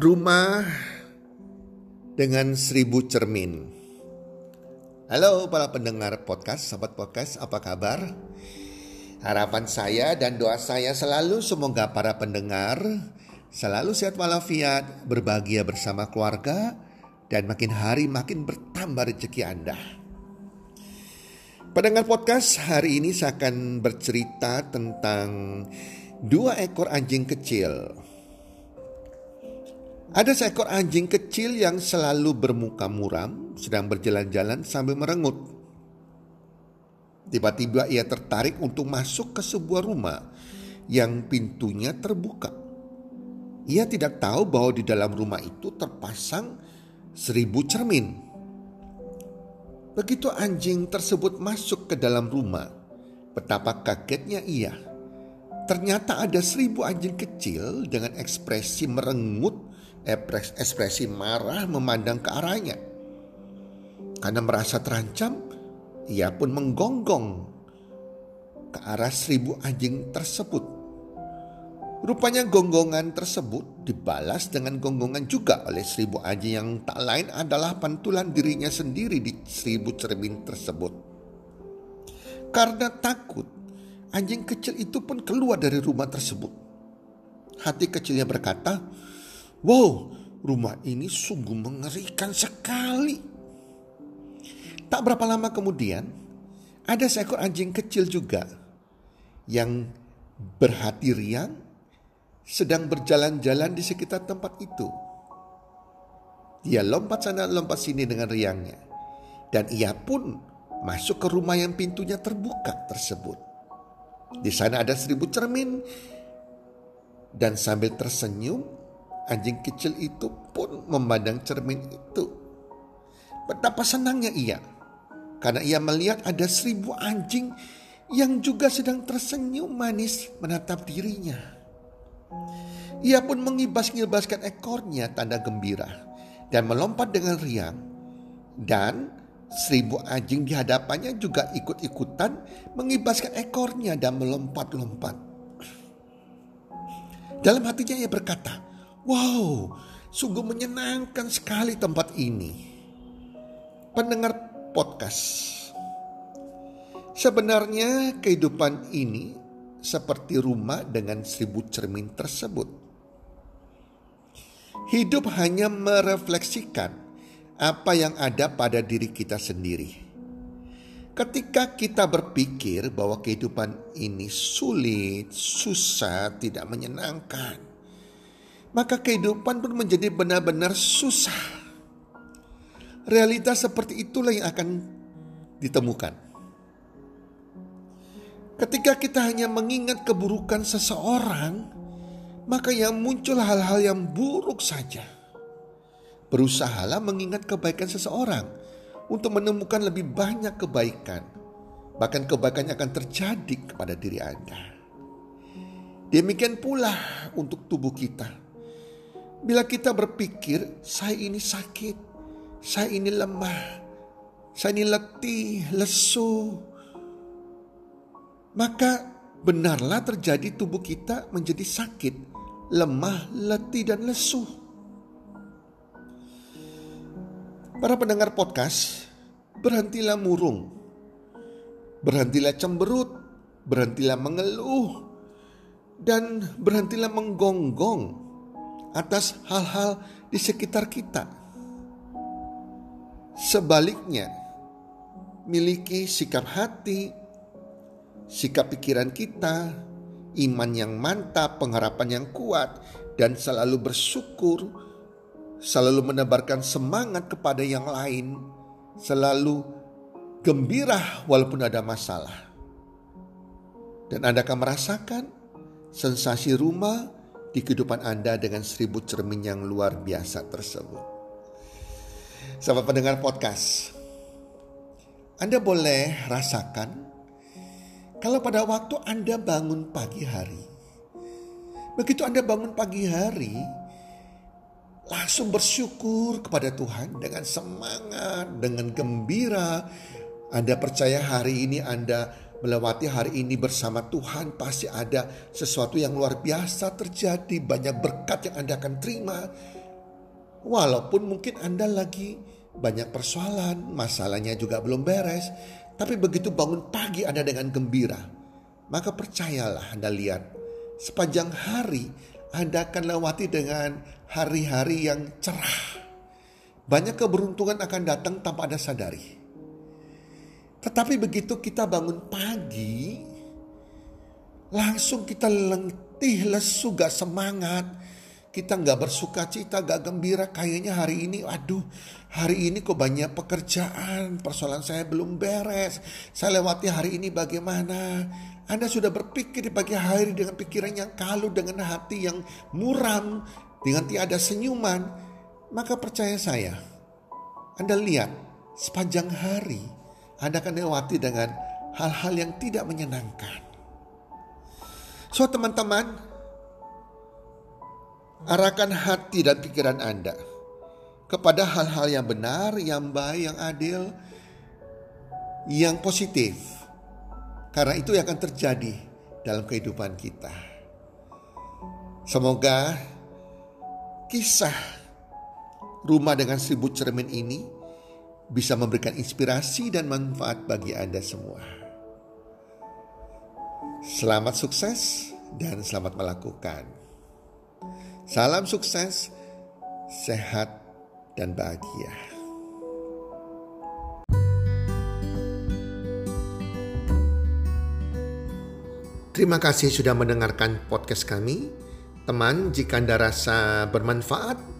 Rumah dengan seribu cermin. Halo para pendengar podcast, sahabat podcast, apa kabar? Harapan saya dan doa saya selalu semoga para pendengar selalu sehat walafiat, berbahagia bersama keluarga, dan makin hari makin bertambah rezeki Anda. Pendengar podcast, hari ini saya akan bercerita tentang dua ekor anjing kecil ada seekor anjing kecil yang selalu bermuka muram, sedang berjalan-jalan sambil merengut. Tiba-tiba ia tertarik untuk masuk ke sebuah rumah yang pintunya terbuka. Ia tidak tahu bahwa di dalam rumah itu terpasang seribu cermin. Begitu anjing tersebut masuk ke dalam rumah, betapa kagetnya ia. Ternyata ada seribu anjing kecil dengan ekspresi merengut ekspresi marah memandang ke arahnya. Karena merasa terancam, ia pun menggonggong ke arah seribu anjing tersebut. Rupanya gonggongan tersebut dibalas dengan gonggongan juga oleh seribu anjing yang tak lain adalah pantulan dirinya sendiri di seribu cermin tersebut. Karena takut, anjing kecil itu pun keluar dari rumah tersebut. Hati kecilnya berkata, Wow, rumah ini sungguh mengerikan sekali. Tak berapa lama kemudian, ada seekor anjing kecil juga yang berhati riang sedang berjalan-jalan di sekitar tempat itu. Dia lompat sana lompat sini dengan riangnya. Dan ia pun masuk ke rumah yang pintunya terbuka tersebut. Di sana ada seribu cermin. Dan sambil tersenyum, Anjing kecil itu pun memandang cermin itu. Betapa senangnya ia. Karena ia melihat ada seribu anjing yang juga sedang tersenyum manis menatap dirinya. Ia pun mengibas-ngibaskan ekornya tanda gembira dan melompat dengan riang. Dan seribu anjing di hadapannya juga ikut-ikutan mengibaskan ekornya dan melompat-lompat. Dalam hatinya ia berkata, Wow, sungguh menyenangkan sekali tempat ini. Pendengar podcast. Sebenarnya kehidupan ini seperti rumah dengan seribu cermin tersebut. Hidup hanya merefleksikan apa yang ada pada diri kita sendiri. Ketika kita berpikir bahwa kehidupan ini sulit, susah, tidak menyenangkan, maka kehidupan pun menjadi benar-benar susah. Realitas seperti itulah yang akan ditemukan. Ketika kita hanya mengingat keburukan seseorang, maka yang muncul hal-hal yang buruk saja. Berusahalah mengingat kebaikan seseorang untuk menemukan lebih banyak kebaikan. Bahkan kebaikan akan terjadi kepada diri Anda. Demikian pula untuk tubuh kita Bila kita berpikir, saya ini sakit, saya ini lemah, saya ini letih, lesu, maka benarlah terjadi tubuh kita menjadi sakit, lemah, letih, dan lesu. Para pendengar podcast, berhentilah murung. Berhentilah cemberut, berhentilah mengeluh, dan berhentilah menggonggong atas hal-hal di sekitar kita. Sebaliknya, miliki sikap hati, sikap pikiran kita, iman yang mantap, pengharapan yang kuat, dan selalu bersyukur, selalu menebarkan semangat kepada yang lain, selalu gembira walaupun ada masalah. Dan Anda akan merasakan sensasi rumah di kehidupan Anda dengan seribu cermin yang luar biasa tersebut. Sahabat pendengar podcast, Anda boleh rasakan kalau pada waktu Anda bangun pagi hari, begitu Anda bangun pagi hari, langsung bersyukur kepada Tuhan dengan semangat, dengan gembira. Anda percaya hari ini Anda melewati hari ini bersama Tuhan pasti ada sesuatu yang luar biasa terjadi, banyak berkat yang Anda akan terima. Walaupun mungkin Anda lagi banyak persoalan, masalahnya juga belum beres, tapi begitu bangun pagi Anda dengan gembira, maka percayalah Anda lihat sepanjang hari Anda akan lewati dengan hari-hari yang cerah. Banyak keberuntungan akan datang tanpa Anda sadari. Tetapi begitu kita bangun pagi, langsung kita letih, lesu, gak semangat. Kita gak bersuka cita, gak gembira. Kayaknya hari ini, aduh hari ini kok banyak pekerjaan. Persoalan saya belum beres. Saya lewati hari ini bagaimana. Anda sudah berpikir di pagi hari dengan pikiran yang kalu, dengan hati yang muram, dengan tiada senyuman. Maka percaya saya, Anda lihat sepanjang hari anda akan lewati dengan hal-hal yang tidak menyenangkan. So teman-teman, arahkan hati dan pikiran Anda kepada hal-hal yang benar, yang baik, yang adil, yang positif. Karena itu yang akan terjadi dalam kehidupan kita. Semoga kisah rumah dengan seribu cermin ini bisa memberikan inspirasi dan manfaat bagi Anda semua. Selamat sukses dan selamat melakukan. Salam sukses, sehat, dan bahagia. Terima kasih sudah mendengarkan podcast kami. Teman, jika Anda rasa bermanfaat,